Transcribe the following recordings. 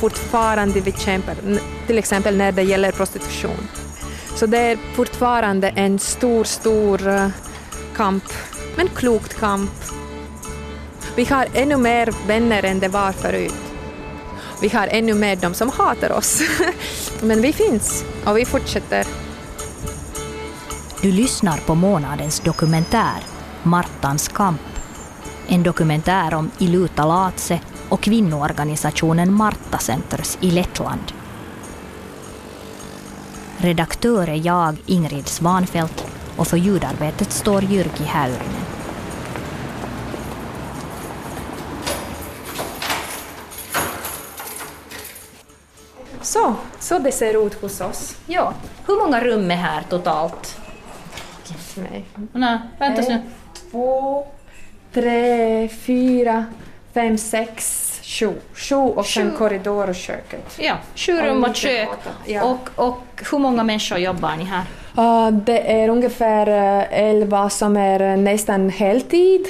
fortfarande vi kämpar, till exempel när det gäller prostitution. Så det är fortfarande en stor, stor eh, kamp, men klokt kamp. Vi har ännu mer vänner än det var förut. Vi har ännu mer de som hatar oss. Men vi finns och vi fortsätter. Du lyssnar på månadens dokumentär Martans kamp. En dokumentär om Iluta Latse och kvinnoorganisationen Marta Centers i Lettland. Redaktör är jag, Ingrid Svanfeldt, och för ljudarbetet står Jyrki Häyrinen. Så, så det ser ut hos oss. Ja. Hur många rum är här totalt? Mig. Nej, vänta nu. två, tre, fyra, fem, sex, sju. Sju och sen korridor och köket. Ja, sju rum och kök. ja. Och, och hur många människor jobbar ni här? Uh, det är ungefär eh, elva som är eh, nästan heltid.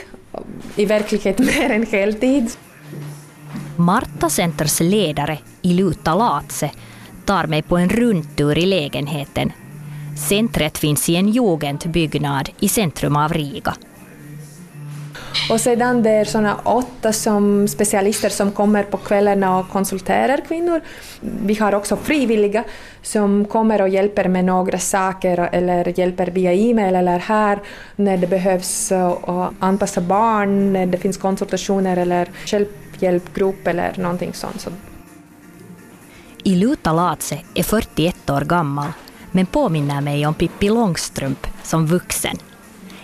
I verklighet mer än heltid. Marta Centers ledare Iluta Latse tar mig på en rundtur i lägenheten. Centret finns i en jugendbyggnad i centrum av Riga. Och sedan det är såna åtta som specialister som kommer på kvällarna och konsulterar kvinnor. Vi har också frivilliga som kommer och hjälper med några saker eller hjälper via e-mail eller här när det behövs och anpassa barn, när det finns konsultationer eller självhjälpgrupp eller någonting sånt. Iluta Latse är 41 år gammal men påminner mig om Pippi Långstrump som vuxen.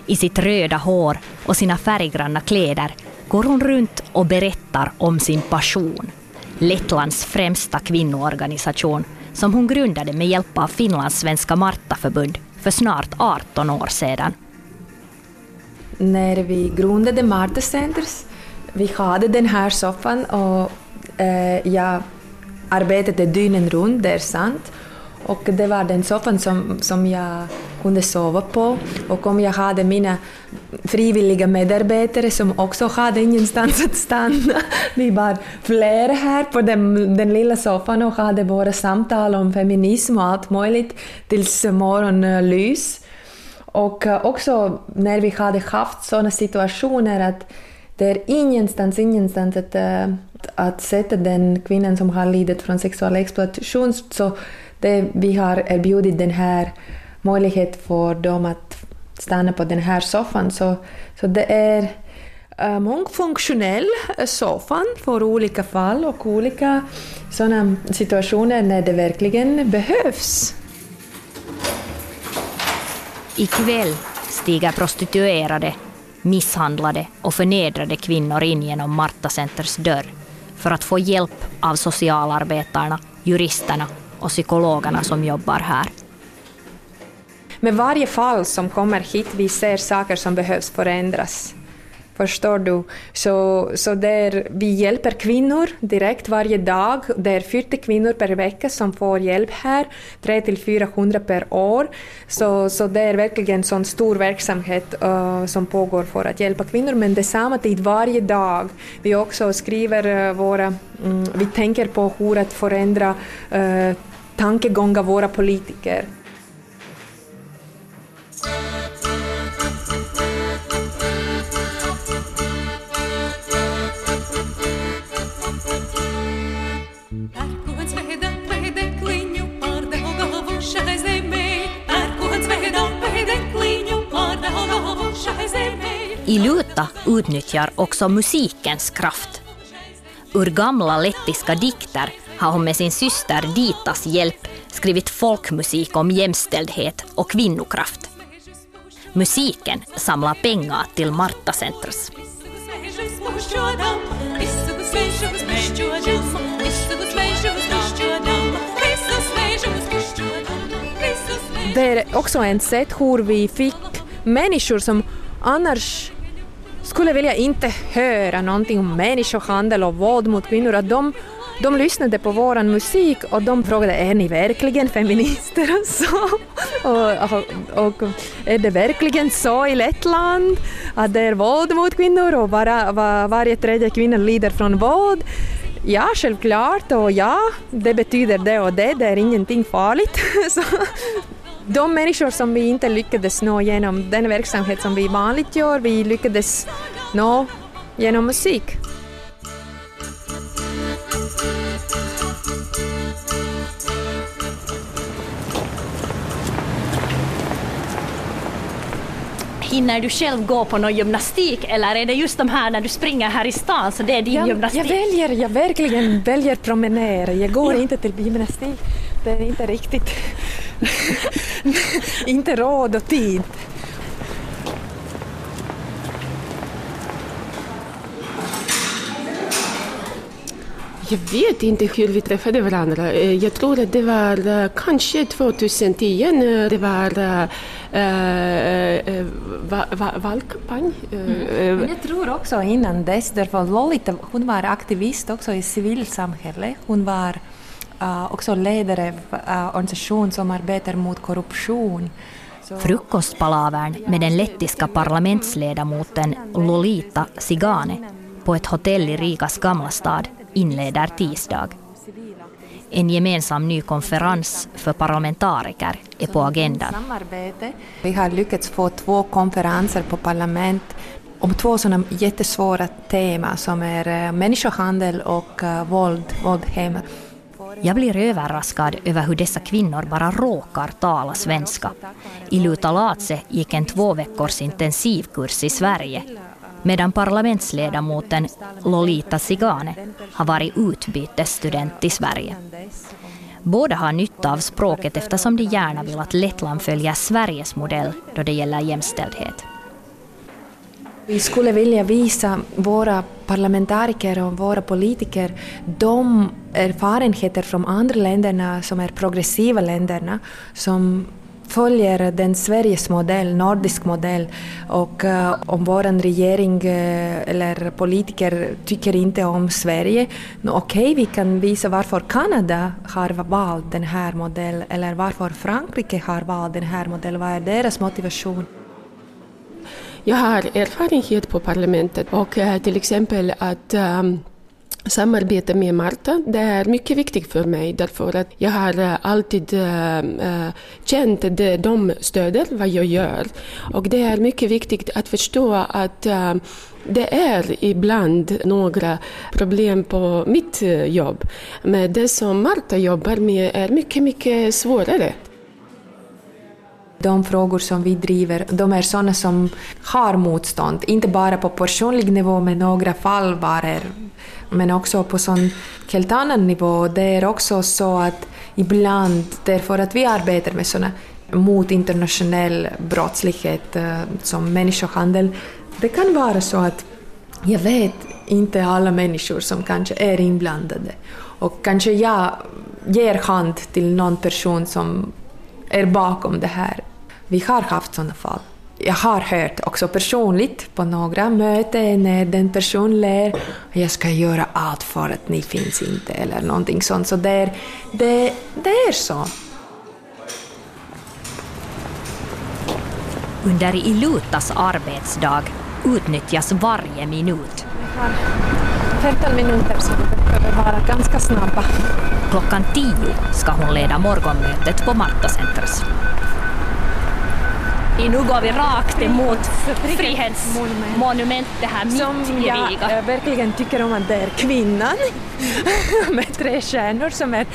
I sitt röda hår och sina färggranna kläder går hon runt och berättar om sin passion. Lettlands främsta kvinnoorganisation som hon grundade med hjälp av Finlands svenska Martaförbund för snart 18 år sedan. när vi grundade Marta Centers, vi hade den här soffan och eh, jag arbetade dygnen runt, det är sant. Och det var den soffan som, som jag kunde sova på. Och om jag hade mina frivilliga medarbetare som också hade ingenstans att stanna. Vi var flera här på den, den lilla soffan och hade våra samtal om feminism och allt möjligt tills morgonlys. Eh, och eh, också när vi hade haft sådana situationer att det är ingenstans, ingenstans att, eh, att sätta den kvinnan som har lidit från sexuell exploatation, så det, vi har erbjudit den här möjligheten för dem att stanna på den här soffan. Så, så det är äh, mångfunktionell soffan för olika fall och olika sådana situationer när det verkligen behövs. Ikväll stiger prostituerade, misshandlade och förnedrade kvinnor in genom Marta Centers dörr för att få hjälp av socialarbetarna, juristerna och psykologerna som jobbar här. Med varje fall som kommer hit vi ser saker som behövs förändras. Förstår du? Så, så där vi hjälper kvinnor direkt varje dag. Det är 40 kvinnor per vecka som får hjälp här, 300-400 per år. Så, så det är verkligen en sån stor verksamhet uh, som pågår för att hjälpa kvinnor. Men det är samma tid varje dag. Vi också skriver uh, våra... Um, vi tänker på hur att förändra uh, tankegångar våra politiker. Zemē. Iluta utnyttjar också musikens kraft. Ur gamla lettiska dikter har hon med sin syster Ditas hjälp skrivit folkmusik om jämställdhet och kvinnokraft. Musiken samlar pengar till Marta Centers. Det är också ett sätt hur vi fick människor som annars skulle vilja inte höra någonting om människohandel och våld mot kvinnor, att de, de lyssnade på vår musik och de frågade är ni verkligen feminister och så? Och, och, och är det verkligen så i Lettland att det är våld mot kvinnor och bara, var, varje tredje kvinna lider från våld? Ja, självklart och ja, det betyder det och det, det är ingenting farligt. Så, de människor som vi inte lyckades nå genom den verksamhet som vi vanligt gör, vi lyckades nå genom musik. Hinner du själv gå på någon gymnastik eller är det just de här när du springer här i stan så det är din Jag, gymnastik? jag väljer, jag verkligen väljer promenera. Jag går inte till gymnastik. Det är inte riktigt... inte råd och tid. Jag vet inte hur vi träffade varandra. Eh, Jag tror att det var eh, kanske 2010 när det var eh, eh, va, va, valkampanj. Eh, Men jag tror också innan dess, därför Lolita hon var aktivist också i civilsamhället. Hon var uh, också ledare för uh, organisation som arbetar mot korruption. Frukostpalavern med den lettiska parlamentsledamoten Lolita Sigane på ett hotell i Rigas gamla stad inleder tisdag. En gemensam ny konferens för parlamentariker är på agendan. Vi har lyckats få två konferenser på parlament om två sådana jättesvåra teman som är eh, människohandel och uh, våld, våld hemma. Jag blir överraskad över hur dessa kvinnor bara råkar tala svenska. I Lutalatse gick en två veckors intensivkurs i Sverige medan parlamentsledamoten Lolita Sigane har varit utbytesstudent i Sverige. Båda har nytta av språket eftersom de gärna vill att Lettland följer Sveriges modell då det gäller jämställdhet. Vi skulle vilja visa våra parlamentariker och våra politiker de erfarenheter från andra länderna som är progressiva länderna som följer den Sveriges modell, nordisk modell och uh, om vår regering uh, eller politiker tycker inte om Sverige, no, okej okay, vi kan visa varför Kanada har valt den här modellen eller varför Frankrike har valt den här modellen, vad är deras motivation? Jag har erfarenhet på parlamentet och uh, till exempel att um, Samarbete med Marta det är mycket viktigt för mig därför att jag har eh, alltid äh, känt att de stöder vad jag gör. Och det är mycket viktigt att förstå att äh, det är ibland några problem på mitt jobb. Men det som Marta jobbar med är mycket, mycket svårare. De frågor som vi driver, de är sådana som har motstånd, inte bara på personlig nivå men några fall var är men också på sån helt annan nivå. Det är också så att ibland, därför att vi arbetar med såna mot internationell brottslighet eh, som människohandel, det kan vara så att jag vet inte alla människor som kanske är inblandade och kanske jag ger hand till någon person som är bakom det här. Vi har haft sådana fall. Jag har hört också personligt på några möten när den personen ler jag ska göra allt för att ni finns inte eller någonting sånt. Så det är, det, det är så. Under Ilutas arbetsdag utnyttjas varje minut. Vi har 15 minuter så vi behöver vara ganska snabba. Klockan tio ska hon leda morgonmötet på Marta Nu går vi rakt emot Frihetsmonumentet här mitt Som i jag Riga. eh, verkligen tycker om att det är kvinnan med tre stjärnor som är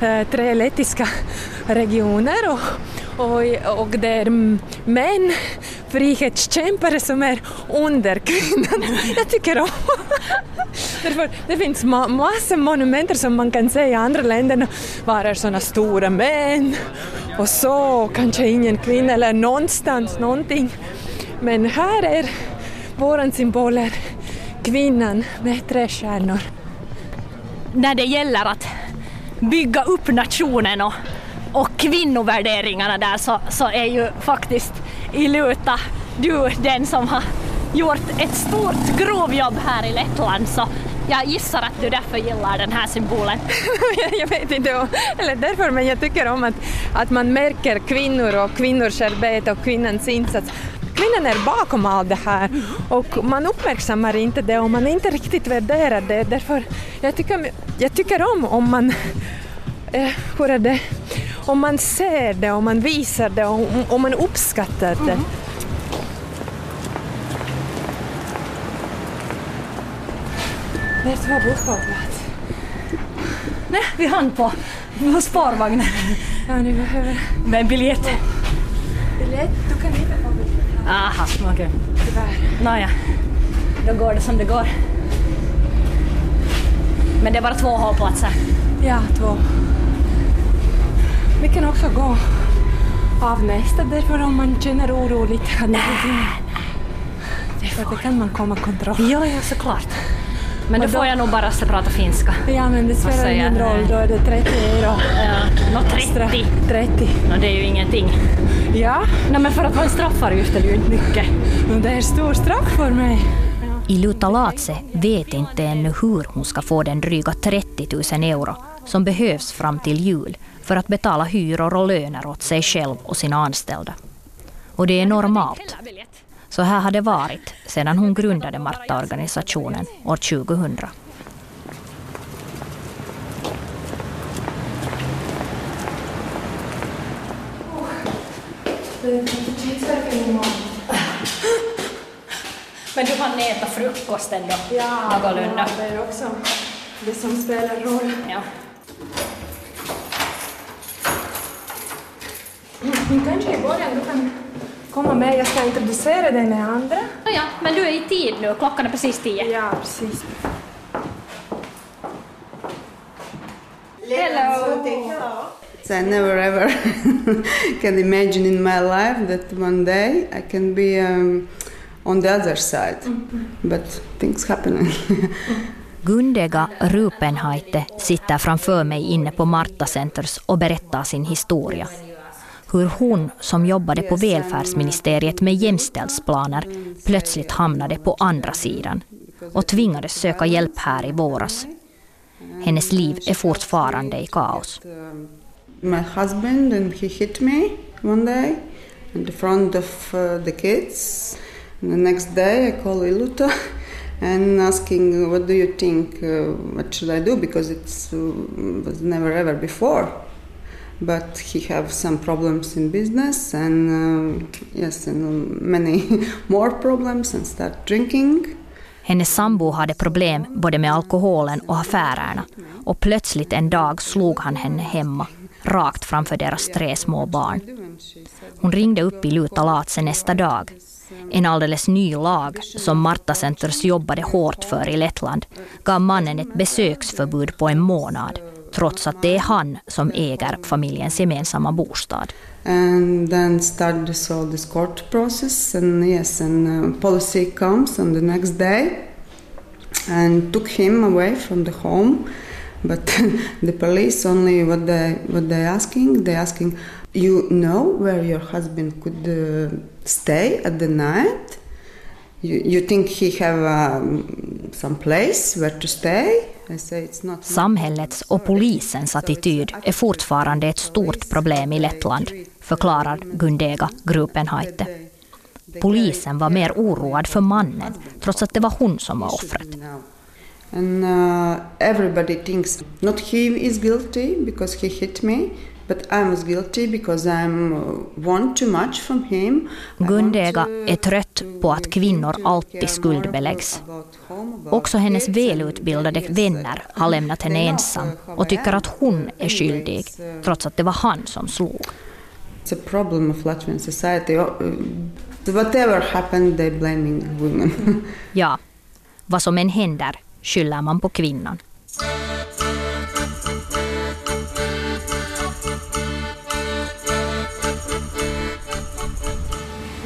eh, tre lettiska regioner och, och, och det är män, frihetskämpare som är under kvinnan. Jag tycker om Därför, det finns ma massor monumenter som man kan se i andra länder var är sådana stora män och så, kanske ingen kvinna eller någonstans någonting. Men här är våran symbol är kvinnan med tre stjärnor. När det gäller att bygga upp nationen och, och kvinnovärderingarna där så, så är ju faktiskt Iluta du den som har gjort ett stort grovjobb här i Lettland så jag gissar att du därför gillar den här symbolen. jag vet inte om, eller därför, men jag tycker om att, att man märker kvinnor och kvinnors arbete och kvinnans insats. kvinnan är bakom allt det här och man uppmärksammar inte det och man är inte riktigt värderad. det. Därför jag tycker, jag tycker om om man, eh, hur är det, om man ser det, om man visar det, om, om man uppskattar det. Det är två busshållplats. Nej, vi hann på, på spårvagnen. Ja, ni behöver Med en biljett. biljett. Du kan inte få biljett Aha, okej. tyvärr. Nåja, då går det som det går. Men det är bara två hållplatser. Ja, två. Vi kan också gå av nästa därför om man känner oro lite. Nej, Därför det kan man komma kontroll. Ja, ja, såklart. Men då får jag nog bara prata finska. Ja, men det spelar ingen roll. Då är det 30 euro. Ja, extra. 30. 30. Nå, det är ju ingenting. Ja, Nej, men för att vara en straffavgift är det ju inte mycket. men det är stor straff för mig. Iluta Latse vet inte ännu hur hon ska få den dryga 30 000 euro som behövs fram till jul för att betala hyror och löner åt sig själv och sina anställda. Och det är normalt. Så här har det varit sedan hon grundade Marta-organisationen år 2000. Men du hann äta frukosten då? Ja, Någorlunda. det är också det som spelar roll. Ja. Men kanske i början du kan komma med. Jag ska introducera dig med andra. ja, men du är i tid nu. Klockan är precis tio. Ja, precis. So I never ever can imagine in my life that one day I can be um, on the other side. But things happen. Gundega Rupenhaite sitter framför mig inne på Marta Centers och berättar sin historia. Hur hon, som jobbade på välfärdsministeriet med jämställdhetsplaner, plötsligt hamnade på andra sidan och tvingades söka hjälp här i våras. Hennes liv är fortfarande i kaos. my husband and he hit me one day in front of uh, the kids. And the next day I call Iluta and asking what do you think uh, what should I do because it uh, was never ever before. But he have some problems in business and uh, yes and um, many more problems and start drinking. Hennes sambo hade problem både med alkoholen och affärerna och plötsligt en dag slog han henne hemma, rakt framför deras tre små barn. Hon ringde upp i Luta Latse nästa dag. En alldeles ny lag som Marta Centers jobbade hårt för i Lettland gav mannen ett besöksförbud på en månad trots att det är han som äger familjens gemensamma bostad. and then started this all this court process and yes and uh, policy comes on the next day and took him away from the home but the police only what they what they asking they asking you know where your husband could uh, stay at the night you, you think he have um, some place where to stay? Samhällets och polisens attityd är fortfarande ett stort problem i Lettland, förklarar Gundega Grupenhaite. Polisen var mer oroad för mannen, trots att det var hon som var offret. And uh, everybody thinks not he is guilty because he hit me, uh, Gundega är trött på att kvinnor alltid skuldbeläggs. Också hennes välutbildade vänner har lämnat henne ensam och tycker att hon är skyldig, trots att det var han som slog. It's a problem of Latvian society. Uh, Whatever happened, they blaming women. Ja, vad som än händer skyller man på kvinnan.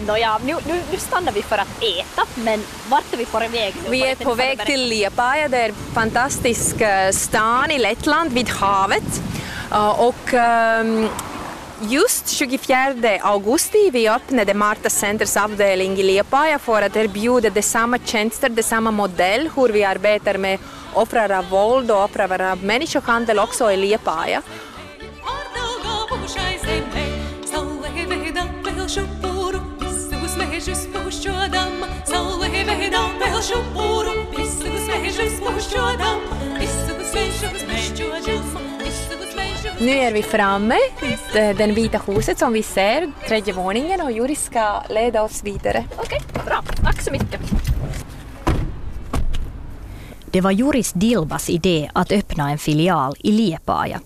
Nåja, nu, nu, nu stannar vi för att äta, men vart är vi på väg nu? Vi är på väg till Liepaja, det är en fantastisk eh, stan i Lettland vid havet. Eh, Och ehm, just 24 augusti vi öppnade Marta Centers avdelning i Liepaja för att erbjuda detsamma tjänster, detsamma modell, hur vi arbetar med offrar av våld och offrar av människohandel också i Liepaja. щодам, салвеги вегидам, вегошу пуру, піску свежу спущодам, піску свежу спущодам. Nu är vi framme, eh, den Vita huset som vi ser, tredje våningen och Juri ska leda oss vidare. Okej, okay, bra. Tack så mycket. Det var Juris Dilbas idé att öppna en filial i Liepaja.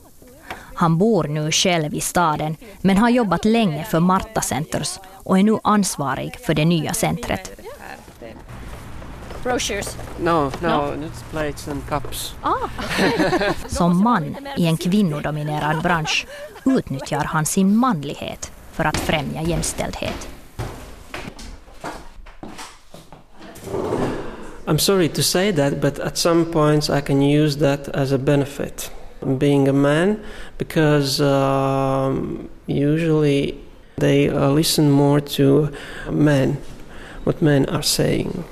Han bor nu själv i staden, men har jobbat länge för Marta Centers och är nu ansvarig för det nya centret. Brochures. No, no, it's plates and cups. Som man i en kvinnodominerad bransch utnyttjar han sin manlighet för att främja jämställdhet. I'm sorry to say that, but at some points I can use that as a benefit, being a man, because um, usually they uh, listen more to men, what men are saying.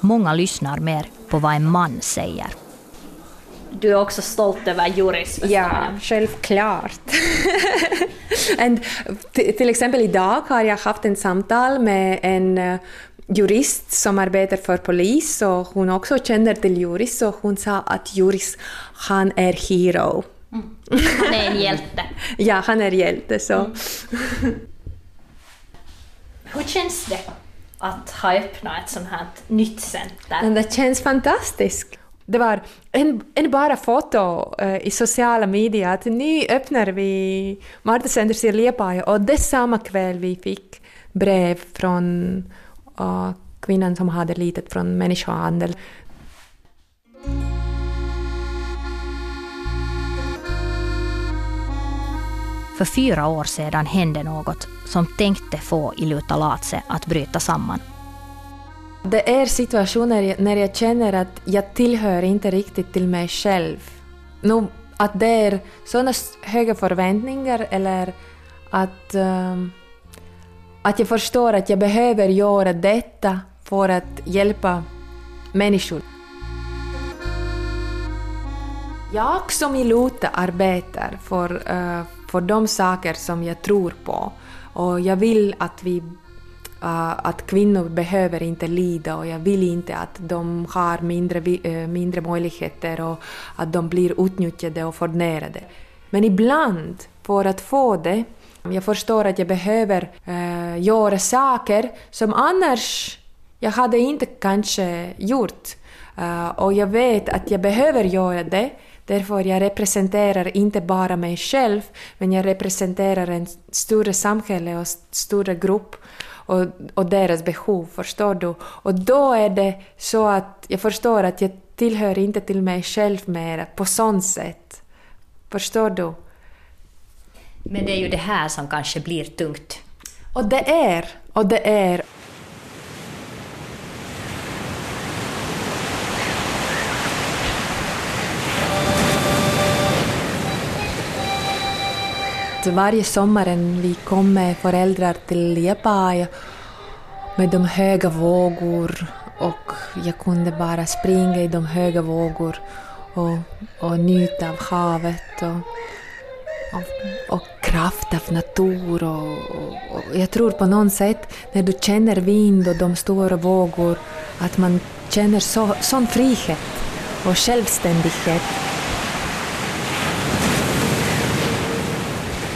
Många lyssnar mer på vad en man säger. Du är också stolt över Juris Ja, självklart. And, till exempel idag har jag haft en samtal med en eh, jurist som arbetar för polis och hon också känner till Juris och hon sa att Juris, han är hero. Han är en hjälte. Ja, han är hjälte så. Hur känns det att ha öppnat ett sånt här nytt center? Det känns fantastiskt. Det var en, en bara foto eh, i sociala medier att nu öppnar vi Marta Centers i Liepaja och det samma kväll vi fick brev från eh, kvinnan som hade lidit från människohandel. För fyra år sedan hände något som tänkte få Iluta-Latse att bryta samman. Det är situationer när jag känner att jag tillhör inte riktigt till mig själv. Nu, att det är sådana höga förväntningar eller att, um, att jag förstår att jag behöver göra detta för att hjälpa människor. Jag som Iluta arbetar för, uh, för de saker som jag tror på och jag vill att vi äh, att kvinnor behöver inte lida och jag vill inte att de har mindre, äh, mindre möjligheter och att de blir utnyttjade och förnedrade. Men ibland, för att få det, jag förstår att jag behöver eh, göra saker som annars jag hade inte kanske gjort. Uh, och jag vet att jag behöver göra det, därför jag representerar inte bara mig själv, men jag representerar en större samhälle och st- större grupp och, och deras behov, förstår du? Och då är det så att jag förstår att jag tillhör inte till mig själv mer på sånt sätt. Förstår du? Men det är ju det här som kanske blir tungt. Och det är, och det är. Varje sommaren vi kom med föräldrar till Liepaja med de höga vågor och jag kunde bara springa i de höga vågor och, och njuta av havet och, och, och kraft av natur. Och, och, och jag tror på något sätt när du känner vind och de stora vågor att man känner så, sån frihet och självständighet.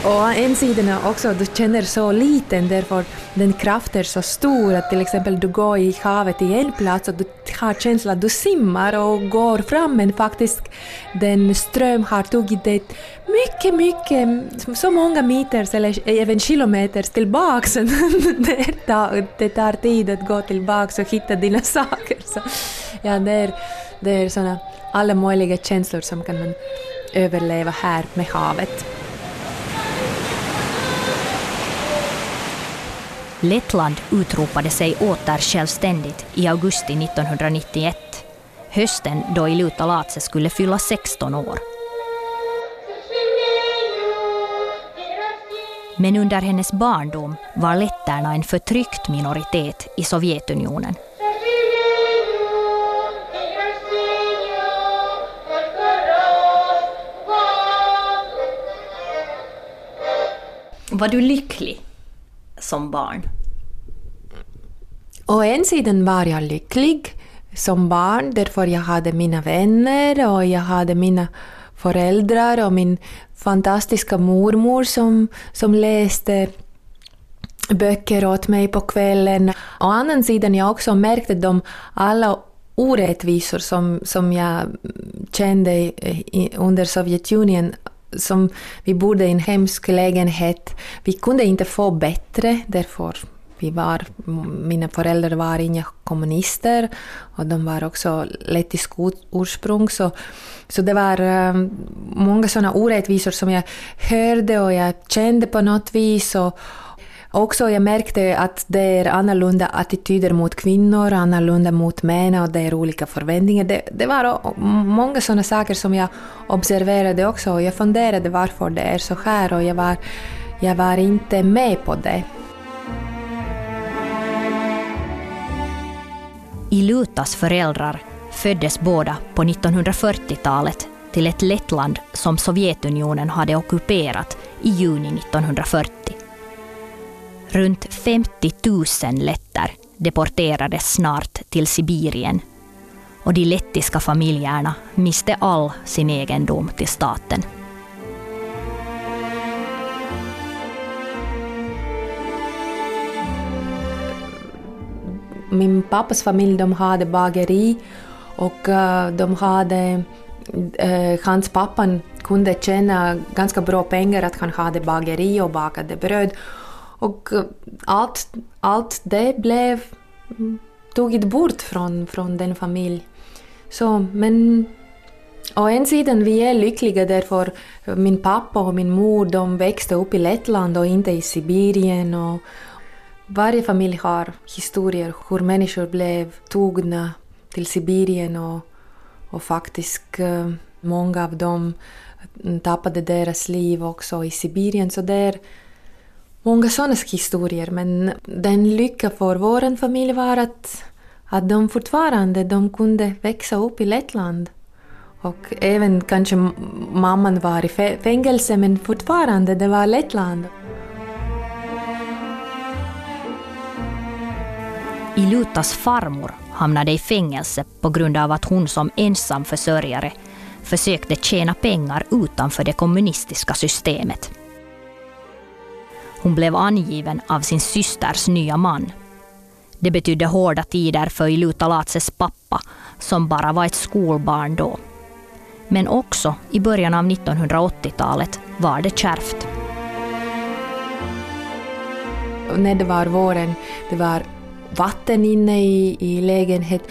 Och en sida också, du känner så liten därför den kraft är så stor att till exempel du går i havet i en plats och du har känslan att du simmar och går fram men faktiskt den ström har tagit dig mycket, mycket, så många meter eller även kilometer tillbaks. det, tar, det tar tid att gå tillbaks och hitta dina saker. Så, ja, det är, det är såna alla möjliga känslor som kan man överleva här med havet. Lettland utropade sig åter självständigt i augusti 1991, hösten då Iluta Latse skulle fylla 16 år. Men under hennes barndom var letterna en förtryckt minoritet i Sovjetunionen. Var du lycklig som barn? Å ena sidan var jag lycklig som barn därför jag hade mina vänner och jag hade mina föräldrar och min fantastiska mormor som, som läste böcker åt mig på kvällen. Å andra sidan jag också märkte de alla orättvisor som, som jag kände i, under Sovjetunionen som vi bodde i en hemsk lägenhet. Vi kunde inte få bättre, därför vi var, mina föräldrar var inga kommunister och de var också lettisk ursprung. Så, så det var eh, många sådana orättvisor som jag hörde och jag kände på något vis. Och, Också jag märkte att det är annorlunda attityder mot kvinnor, annorlunda mot män och det är olika förväntningar. Det, det var många sådana saker som jag observerade också och jag funderade varför det är så här och jag var, jag var inte med på det. Ilutas föräldrar föddes båda på 1940-talet till ett Lettland som Sovjetunionen hade ockuperat i juni 1940. Runt 50 000 letter deporterades snart till Sibirien och de lettiska familjerna miste all sin egendom till staten. Min pappas familj de hade bageri och eh, de hade eh, hans pappa kunde tjäna ganska bra pengar att han hade bageri och bakade bröd och eh, allt, allt det blev mm, tagit bort från, från den familjen. Så, men å en sidan vi är lyckliga därför min pappa och min mor de växte upp i Lettland och inte i Sibirien. Och varje familj har historier hur människor blev tagna till Sibirien och, och faktiskt eh, många av dem tappade deras liv också i Sibirien. Så där många sådana historier, men den lycka för vår familj var att, att de fortfarande de kunde växa upp i Lettland. Och även kanske mamman var i fängelse, men fortfarande det var Lettland. Ilutas farmor hamnade i fängelse på grund av att hon som ensamförsörjare försökte tjäna pengar utanför det kommunistiska systemet. Hon blev angiven av sin systers nya man. Det betydde hårda tider för Iluta Latses pappa, som bara var ett skolbarn då. Men också i början av 1980-talet var det kärvt. När det var våren, det var vatten inne i, i lägenhet.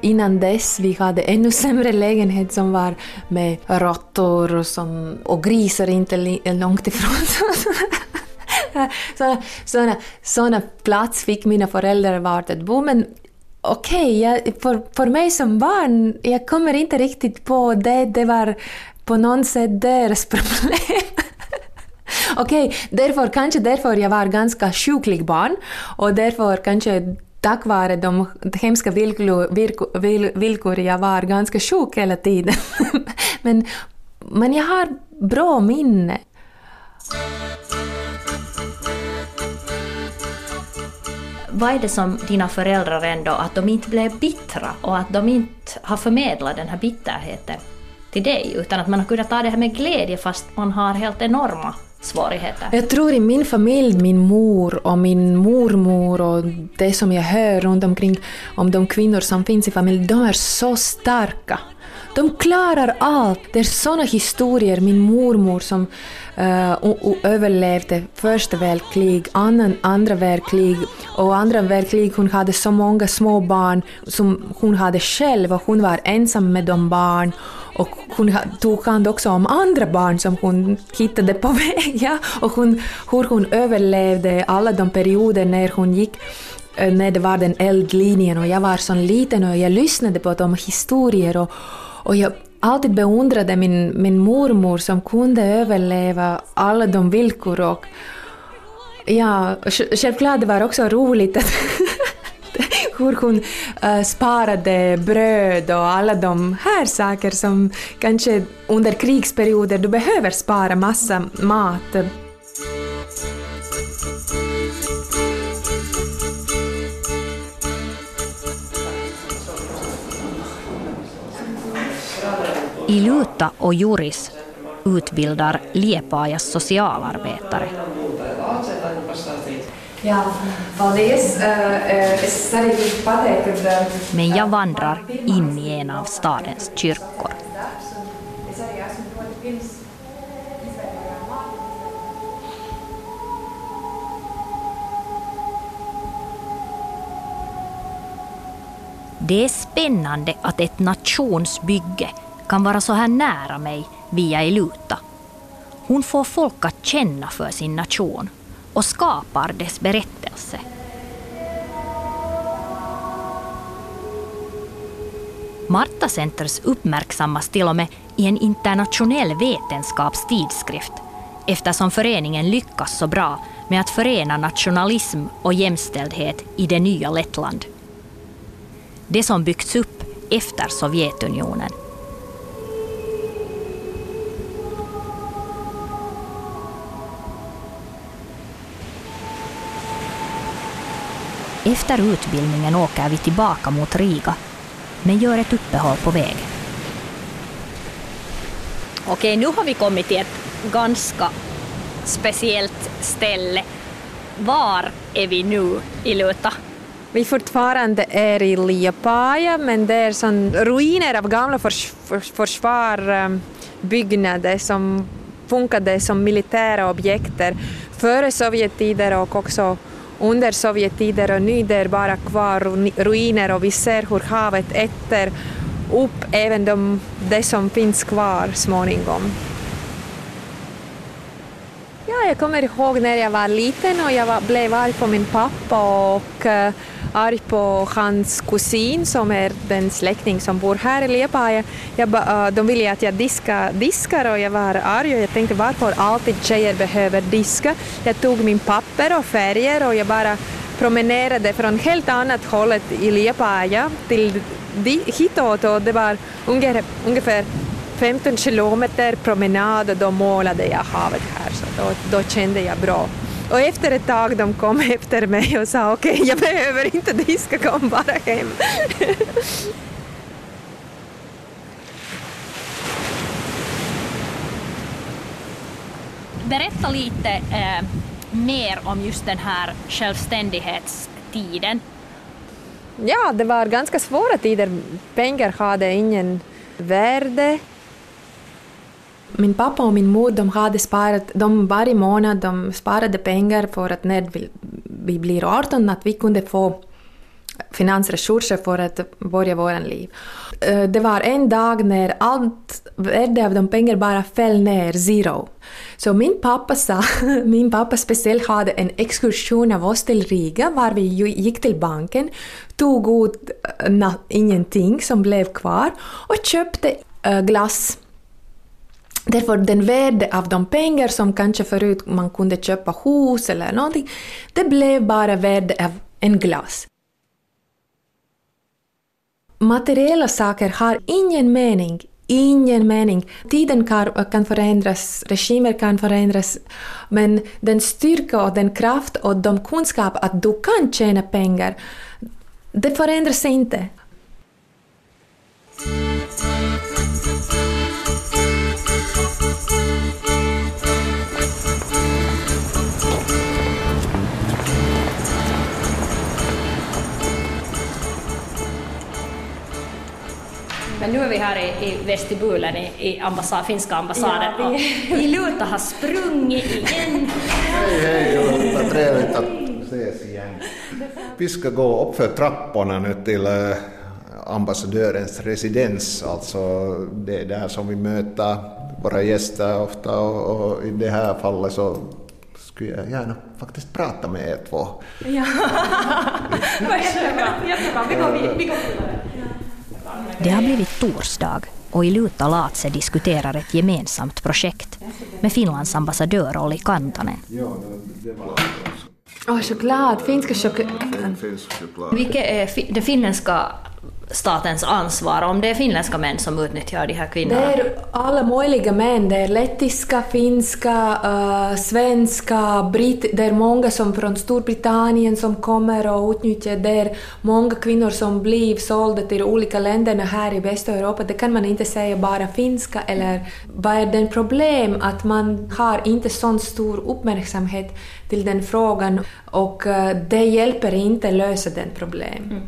Innan dess vi hade ännu sämre lägenhet som var med råttor och, och grisar inte långt ifrån. såna, såna, såna plats fick mina föräldrar vart att bo, men okej, okay, för, för mig som barn, jag kommer inte riktigt på det, det var på något sätt deras problem. Okej, okay, därför, kanske därför jag var ganska sjuklig barn och därför kanske tack vare de hemska villkor, villkor, villkor jag var ganska sjuk hela tiden. men, men jag har bra minne. Vad är det som dina föräldrar ändå, att de inte blev bittra och att de inte har förmedlat den här bitterheten till dig, utan att man har kunnat ta det här med glädje fast man har helt enorma svårigheter? Jag tror i min familj, min mor och min mormor och det som jag hör runt omkring om de kvinnor som finns i familjen, de är så starka. De klarar allt. Det är såna historier. Min mormor som uh, överlevde första världskrig, annan, andra världskrig och andra världskrig hon hade så många små barn som hon hade själv och hon var ensam med de barn och hon tog hand också om andra barn som hon hittade på vägen och hon, hur hon överlevde alla de perioder när hon gick eh, när det var den eldlinjen och jag var så liten och jag lyssnade på de historier och, och jag alltid beundrade min, min mormor som kunde överleva alla de villkor och ja, självklart det var också roligt att hur hon uh, sparade bröd och alla de här saker som kanske under krigsperioder du behöver spara massa mat. Iluta och Juris utbildar Liepajas socialarbetare. Eh, eh, ka Men jag vandrar in i en av stadens kyrkor. Det är spännande att ett nationsbygge kan vara så här nära mig via Iluta. Hon får folk att känna för sin nation och skapar dess berättelse. Marta Centers uppmärksammas till och med i en internationell vetenskapstidskrift eftersom föreningen lyckas så bra med att förena nationalism och jämställdhet i det nya Lettland. Det som byggts upp efter Sovjetunionen. Efter utbildningen åker vi tillbaka mot Riga, men gör ett uppehåll på vägen. Okej, nu har vi kommit till ett ganska speciellt ställe. Var är vi nu i Luta? Vi fortfarande är i Liepaja, men det är sån ruiner av gamla förs förs försvarsbyggnader som funkade som militära objekter före Sovjettider och också under Sovjettider och nu det är bara kvar ruiner och vi ser hur havet äter upp även de, det som finns kvar småningom. Ja, jag kommer ihåg när jag var liten och jag var, blev arg på min pappa och uh, arg på hans kusin som är den släkting som bor här i Liepaja. Eh, de ville att jag diska, diskar och jag var arg och jag tänkte varför alltid tjejer behöver diska. Jag tog min papper och färger och jag bara promenerade från helt annat hållet i Liepaja till hitåt och det var ungefär, ungefär 15 kilometer promenad och då målade jag havet här så då, då kände jag bra. Och efter ett tag de kom efter mig och sa okej jag behöver inte diska, kom bara hem. Berätta lite eh, mer om just den här självständighetstiden. Ja, det var ganska svåra tider. Pengar hade ingen värde. Min pappa och min mor de hade sparat, de varje månad de sparade pengar för att när vi, vi blir 18 att vi kunde få finansresurser för att börja våra liv. Eh, det var en dag när allt värde av de pengar bara föll ner, zero. Så min pappa sa, min pappa speciellt hade en exkursion av oss till Riga var vi gick till banken, tog ut eh, na- ingenting som blev kvar och köpte eh, glass Därför den värde av de pengar som kanske förut man kunde köpa hus eller någonting, det blev bara värde av en glass. Materiella saker har ingen mening, ingen mening. Tiden kan, kan förändras, regimer kan förändras, men den styrka och den kraft och de kunskap att du kan tjäna pengar, det förändras inte. Men nu är vi här i, i vestibulen i, i ambassad, finska ambassaden Ja, vi- och Iluta har sprungit igen. Hej, hej, vad trevligt att ses igen. Vi ska gå upp för trapporna nu till eh, ambassadörens residens, alltså det är där som vi möter våra gäster ofta och, och i det här fallet så skulle jag gärna faktiskt prata med er två. Det har blivit torsdag och Iluta Latse diskuterar ett gemensamt projekt med Finlands ambassadör Olli Kantanen. Åh, choklad, finska choklad. Vilket är fi- det finländska statens ansvar om det är finländska män som utnyttjar de här Det kvinnorna? är alla möjliga män. Det är lettiska, finska, uh, svenska, britt. Det är många som från Storbritannien som kommer och utnyttjar. Det är många kvinnor som blir sålda till olika länderna här i Västeuropa. Det kan man inte säga bara finska eller vad är det problem att man har inte sån stor uppmärksamhet till den frågan och uh, det hjälper inte lösa den problem.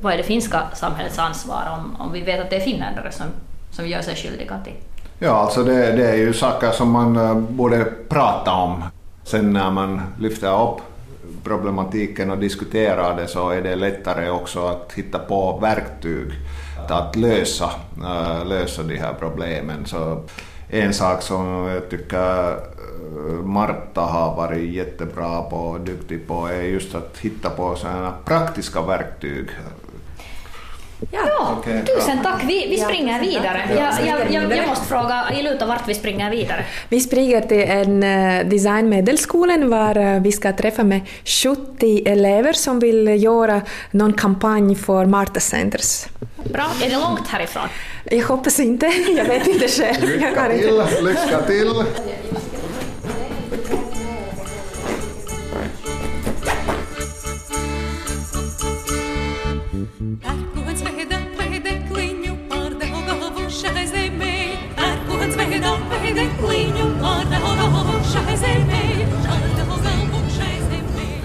Vad är det finska samhällets ansvar om, om vi vet att det är finländare som, som gör sig skyldiga till? Ja, alltså det, det är ju saker som man eh, borde prata om. Sen när man lyfter upp problematiken och diskuterar det så är det lättare också att hitta på verktyg att lösa, eh, lösa de här problemen. Så en sak som jag tycker eh, Marta har varit jättebra på och duktig på är just att hitta på sådana praktiska verktyg. Ja, Okej, tusen bra. tack. Vi, vi springer vidare. Jag, jag, jag, jag måste fråga Iluta vart vi springer vidare. Vi springer till en uh, designmedelskolan var uh, vi ska träffa med 70 elever som vill göra någon kampanj för Marta Centers. Bra. Är det långt härifrån? Jag hoppas inte, jag vet inte själv. Lycka till, lycka till! Ärkuhans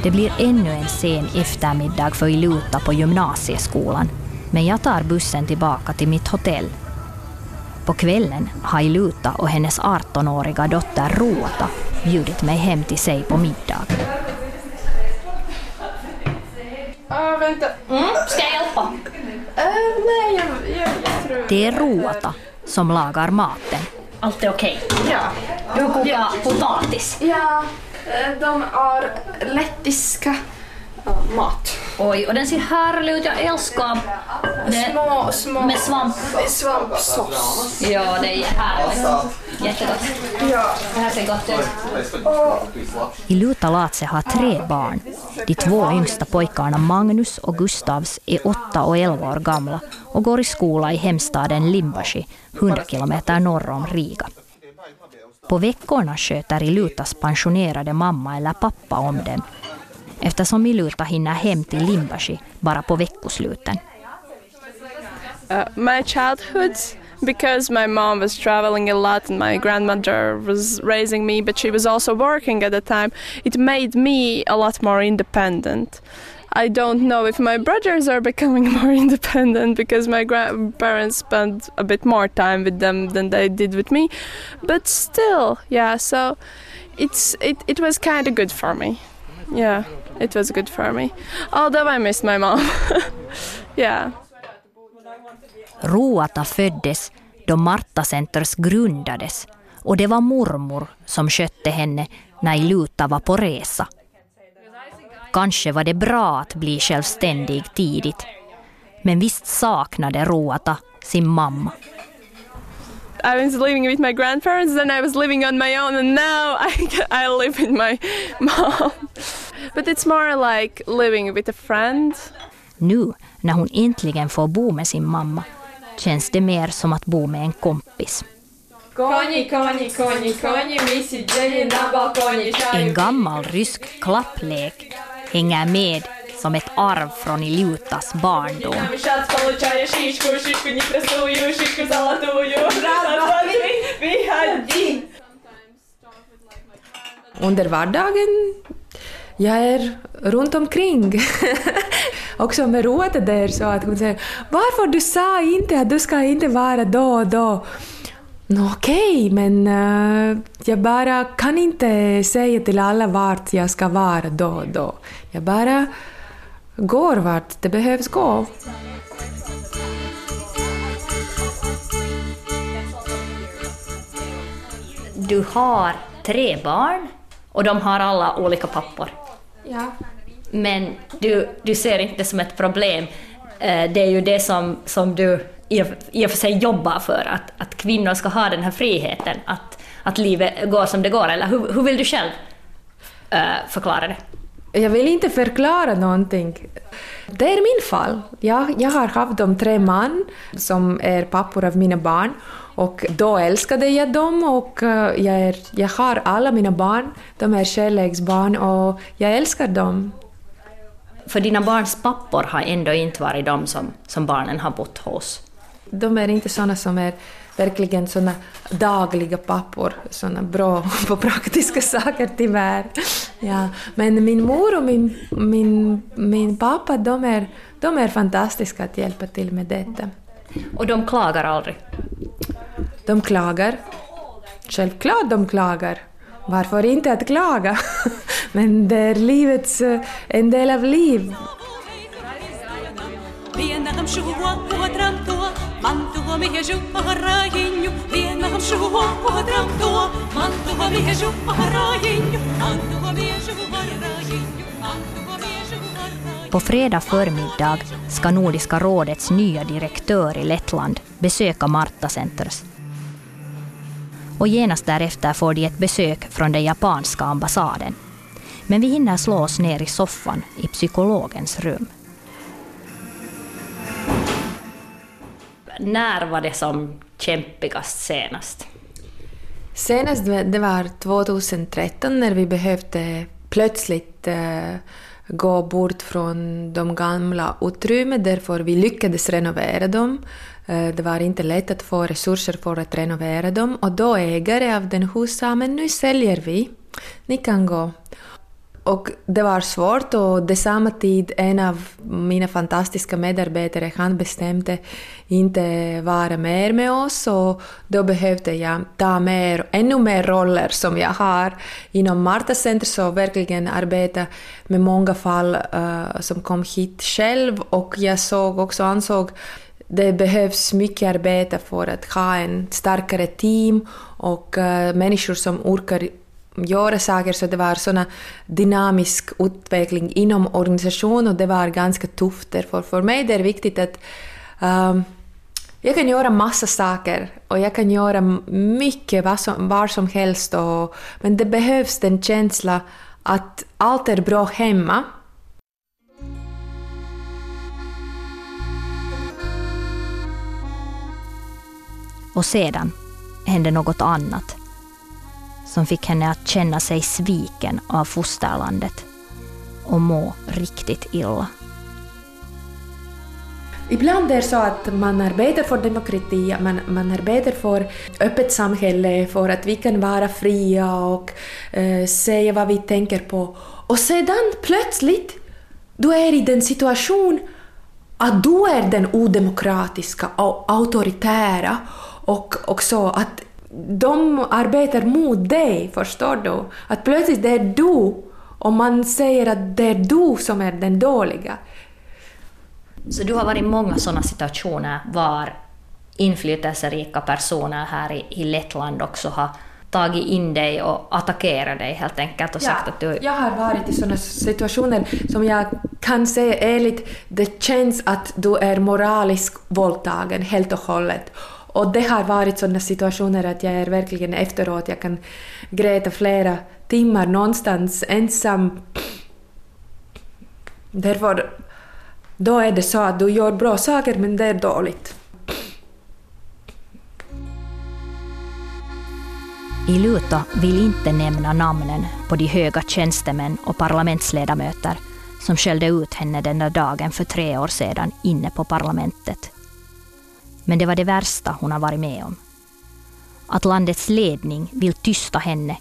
Det blir ännu en sen eftermiddag för Iluta på gymnasieskolan, men jag tar bussen tillbaka till mitt hotell. På kvällen har Iluta och hennes 18-åriga dotter Ruota bjudit mig hem till sig på middag. Ah, vänta. Ska jag hjälpa? Uh, nej, jag, jag, jag tror... Det är Ruota som lagar maten. Allt är okej. Ja. Du kokar potatis. Ja, de har lettiska mat. Oj, och den ser härlig ut. Jag älskar det. Små, små... Med svamp. Svampsås. Ja, det är härligt. Jättegott. Ja. Det här ser gott ut. Iluta Latse har tre barn. De två yngsta pojkarna Magnus och Gustavs är åtta och elva år gamla och går i skola i hemstaden Limbashi, 100 kilometer norr om Riga. På veckorna sköter Ilutas pensionerade mamma eller pappa om dem eftersom Iluta hinner hem till Limbashi bara på veckosluten. Uh, my childhood, because my mom was traveling a lot and my grandmother was raising me, but she was also working at the time, it made me a lot more independent. I don't know if my brothers are becoming more independent because my grandparents spent a bit more time with them than they did with me, but still, yeah. So it's it, it was kind of good for me. Yeah, it was good for me. Although I missed my mom. yeah. Ruata föddes då Marta Centers grundades och det var mormor som skötte henne när Iluta var på resa. Kanske var det bra att bli självständig tidigt. Men visst saknade Ruata sin mamma. I was living with my grandparents, then I was living on my own, and now I, I live with my mom. But it's more like living with a friend. Nu, när hon äntligen får bo med sin mamma, känns det mer som att bo med en kompis. En gammal rysk klapplek hänger med som ett arv från Ilutas barndom. Under vardagen jag är runt omkring. Också med rådet där så att hon säger varför du sa inte att du ska inte vara då och då. Okej, men eh, jag bara kan inte säga till alla vart jag ska vara då och då. Jag bara går vart det behövs gå. Du har tre barn och de har alla olika pappor. Ja. Men du, du ser inte det som ett problem. Eh, Det är ju det som, som du i och, för sig jobbar för, att, att kvinnor ska ha den här friheten, att, att livet går som det går. Eller hur, hur vill du själv eh, förklara det? Jag vill inte förklara någonting. Det är min fall. Jag, jag har haft de tre man som är pappor av mina barn och då älskade jag dem och eh, jag, är, jag har alla mina barn. De är kärleksbarn och jag älskar dem. För dina barns pappor har ändå inte varit de som, som barnen har bott hos. De är inte såna som är verkligen såna dagliga pappor, såna bra på praktiska saker tyvärr. Ja. Men min mor och min, min, min pappa, de är, de är fantastiska att hjälpa till med detta. Och de klagar aldrig. De klagar. Självklart de klagar. Varför inte att klaga? Men det är livets, eh, en del av liv. Мантугоми хежу по граїню, віна шуго по драмто. Мантугоми хежу по граїню, мантугоми хежу по граїню. På fredag förmiddag ska Nordiska rådets nya direktör i Lettland besöka Marta Centers. Och genast därefter får de ett besök från den japanska ambassaden. Men vi hinner slå oss ner i soffan i psykologens rum. När var det som kämpigast senast? Senast det var 2013 när vi behövde plötsligt eh, gå bort från de gamla utrymmen därför vi lyckades renovera dem. Eh, det var inte lätt att få resurser för att renovera dem och då ägare av den huset sa men nu säljer vi, ni kan gå. Och det var svårt och det samma tid en av mina fantastiska medarbetare han bestämde inte vara mer med oss och då behövde jag ta mer, ännu mer roller som jag har. Inom Marta Center så verkligen arbeta med många fall uh, som kom hit själv och jag såg också ansåg det behövs mycket arbete för att ha en starkare team och uh, människor som orkar göra saker så det var en dynamisk utveckling inom organisationen och det var ganska tufft. Därför för mig det är viktigt att um, jag kan göra massa saker och jag kan göra mycket var som, var som helst och, men det behövs den känsla att allt är bra hemma. Och sedan hände något annat som fick henne att känna sig sviken av fosterlandet och må riktigt illa. Ibland är det så att man arbetar för demokrati, man, man arbetar för öppet samhälle, för att vi kan vara fria och eh, säga vad vi tänker på. Och sedan plötsligt, du är i den situation att du är den odemokratiska och auktoritära och, också att de arbetar mot dig, förstår du? Att plötsligt det är du och man säger att det är du som är den dåliga. Så du har varit i många sådana situationer var inflytelserika personer här i, i Lettland också har tagit in dig och attackerat dig helt enkelt och sagt att du... Jag har varit i sådana situationer som jag kan säga ärligt, det känns att du är moraliskt våldtagen helt och hållet. Och det har varit sådana situationer att jag är verkligen efteråt, jag kan gräta flera timmar någonstans ensam. Därför, då är det så att du gör bra saker men det är dåligt. I Luto vill inte nämna namnen på de höga tjänstemän och parlamentsledamöter som skällde ut henne den där dagen för tre år sedan inne på parlamentet. Men det var det värsta hon har varit med om. Att landets ledning vill tysta henne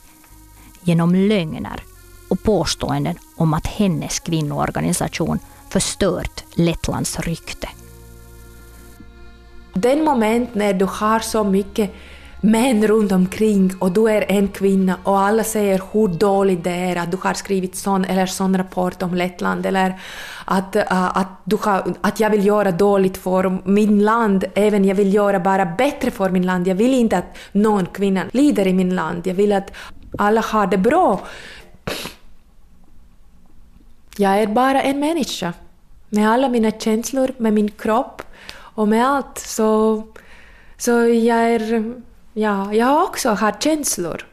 genom lögner och påståenden om att hennes kvinnoorganisation förstört Lettlands rykte. Den moment när du har så mycket män runt omkring och du är en kvinna och alla säger hur dåligt det är att du har skrivit sån eller sån rapport om Lettland eller att, uh, att, du har, att jag vill göra dåligt för min land, även jag vill göra bara bättre för min land. Jag vill inte att någon kvinna lider i min land. Jag vill att alla har det bra. Jag är bara en människa med alla mina känslor, med min kropp och med allt. Så, så jag är... Ja, jag har också haft känslor.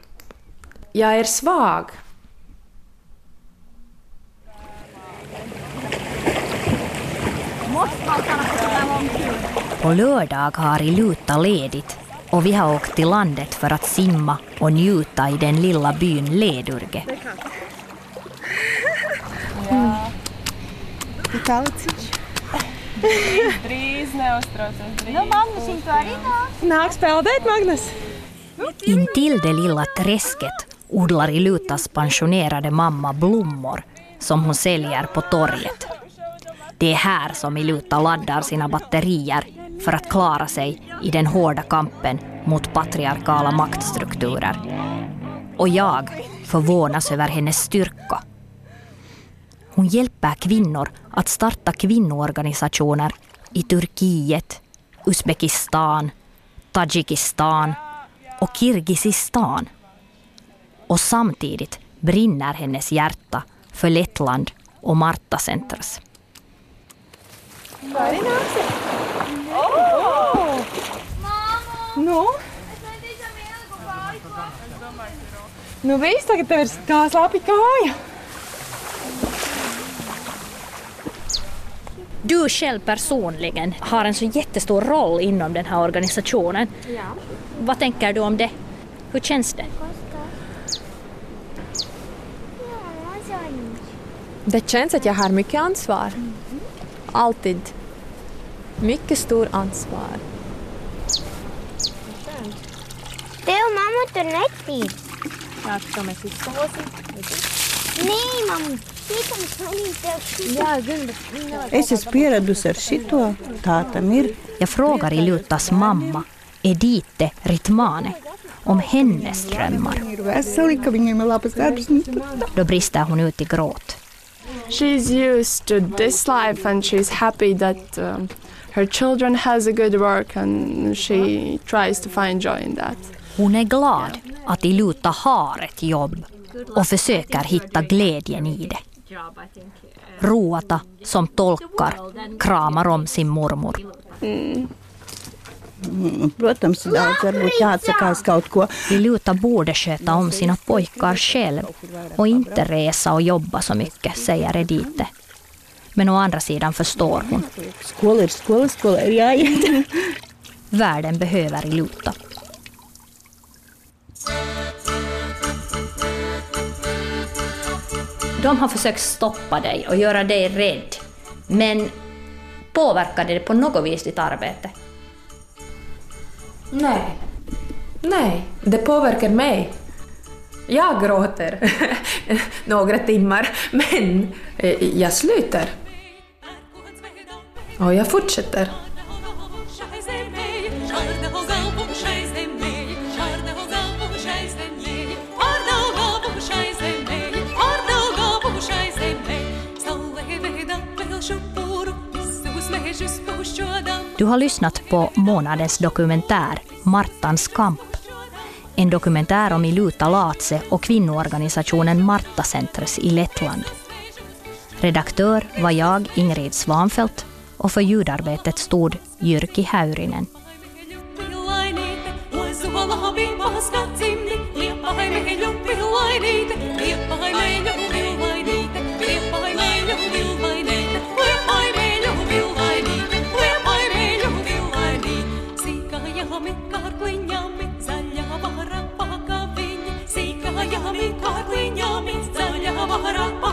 Jag är svag. På lördag har Iluta ledigt och vi har åkt till landet för att simma och njuta i den lilla byn Ledurge. Mm. Drīz neuztraucies. Drīz. Nu, Magnus, inte arī nāk. Nāk spēlēt, Magnus! Intill det lilla träsket odlar Ilutas pensionerade mamma blommor som hon säljer på torget. Det är här som Iluta laddar sina batterier för att klara sig i den hårda kampen mot patriarkala maktstrukturer. Och jag förvånas över hennes styrka. Hon hjälper kvinnor att starta kvinnoorganisationer i Turkiet, Uzbekistan, Tadzjikistan och Kirgizistan. Och samtidigt brinner hennes hjärta för Lettland och Marta Centers. Nu? Nu viss, tagad tev ir tā Du själv personligen har en så jättestor roll inom den här organisationen. Ja. Vad tänker du om det? Hur känns det? Det känns att jag har mycket ansvar. Alltid. Mycket stor ansvar. Tev mamma tur. Nē, mamma, Jag frågar Ilutas mamma, Edite Ritmane, om hennes drömmar. Då brister hon ut i gråt. She's used to this life and she's happy that um, her children has a good work and she tries to find joy in that. Hon är glad att Iluta har ett jobb och försöker hitta glädjen i det. Ruata, som tolkar, kramar om sin mormor. Protams, daudz varbūt jāatsakās kaut ko. Iluta borde sköta om sina pojkar själv och inte resa och jobba så mycket, säger Edite. Men å andra sidan förstår hon. Världen behöver Iluta. De har försökt stoppa dig och göra dig rädd. Men påverkade det på något vis ditt arbete? Nej. Nej, det påverkar mig. Jag gråter några timmar, men eh, jag slutar. Och jag fortsätter. Du har lyssnat på månadens dokumentär Martans kamp. En dokumentär om Iluta Latse och kvinnoorganisationen Martacentres i Lettland. Redaktör var jag, Ingrid Svanfeldt, och för ljudarbetet stod Jyrki Häyrinen. Europa.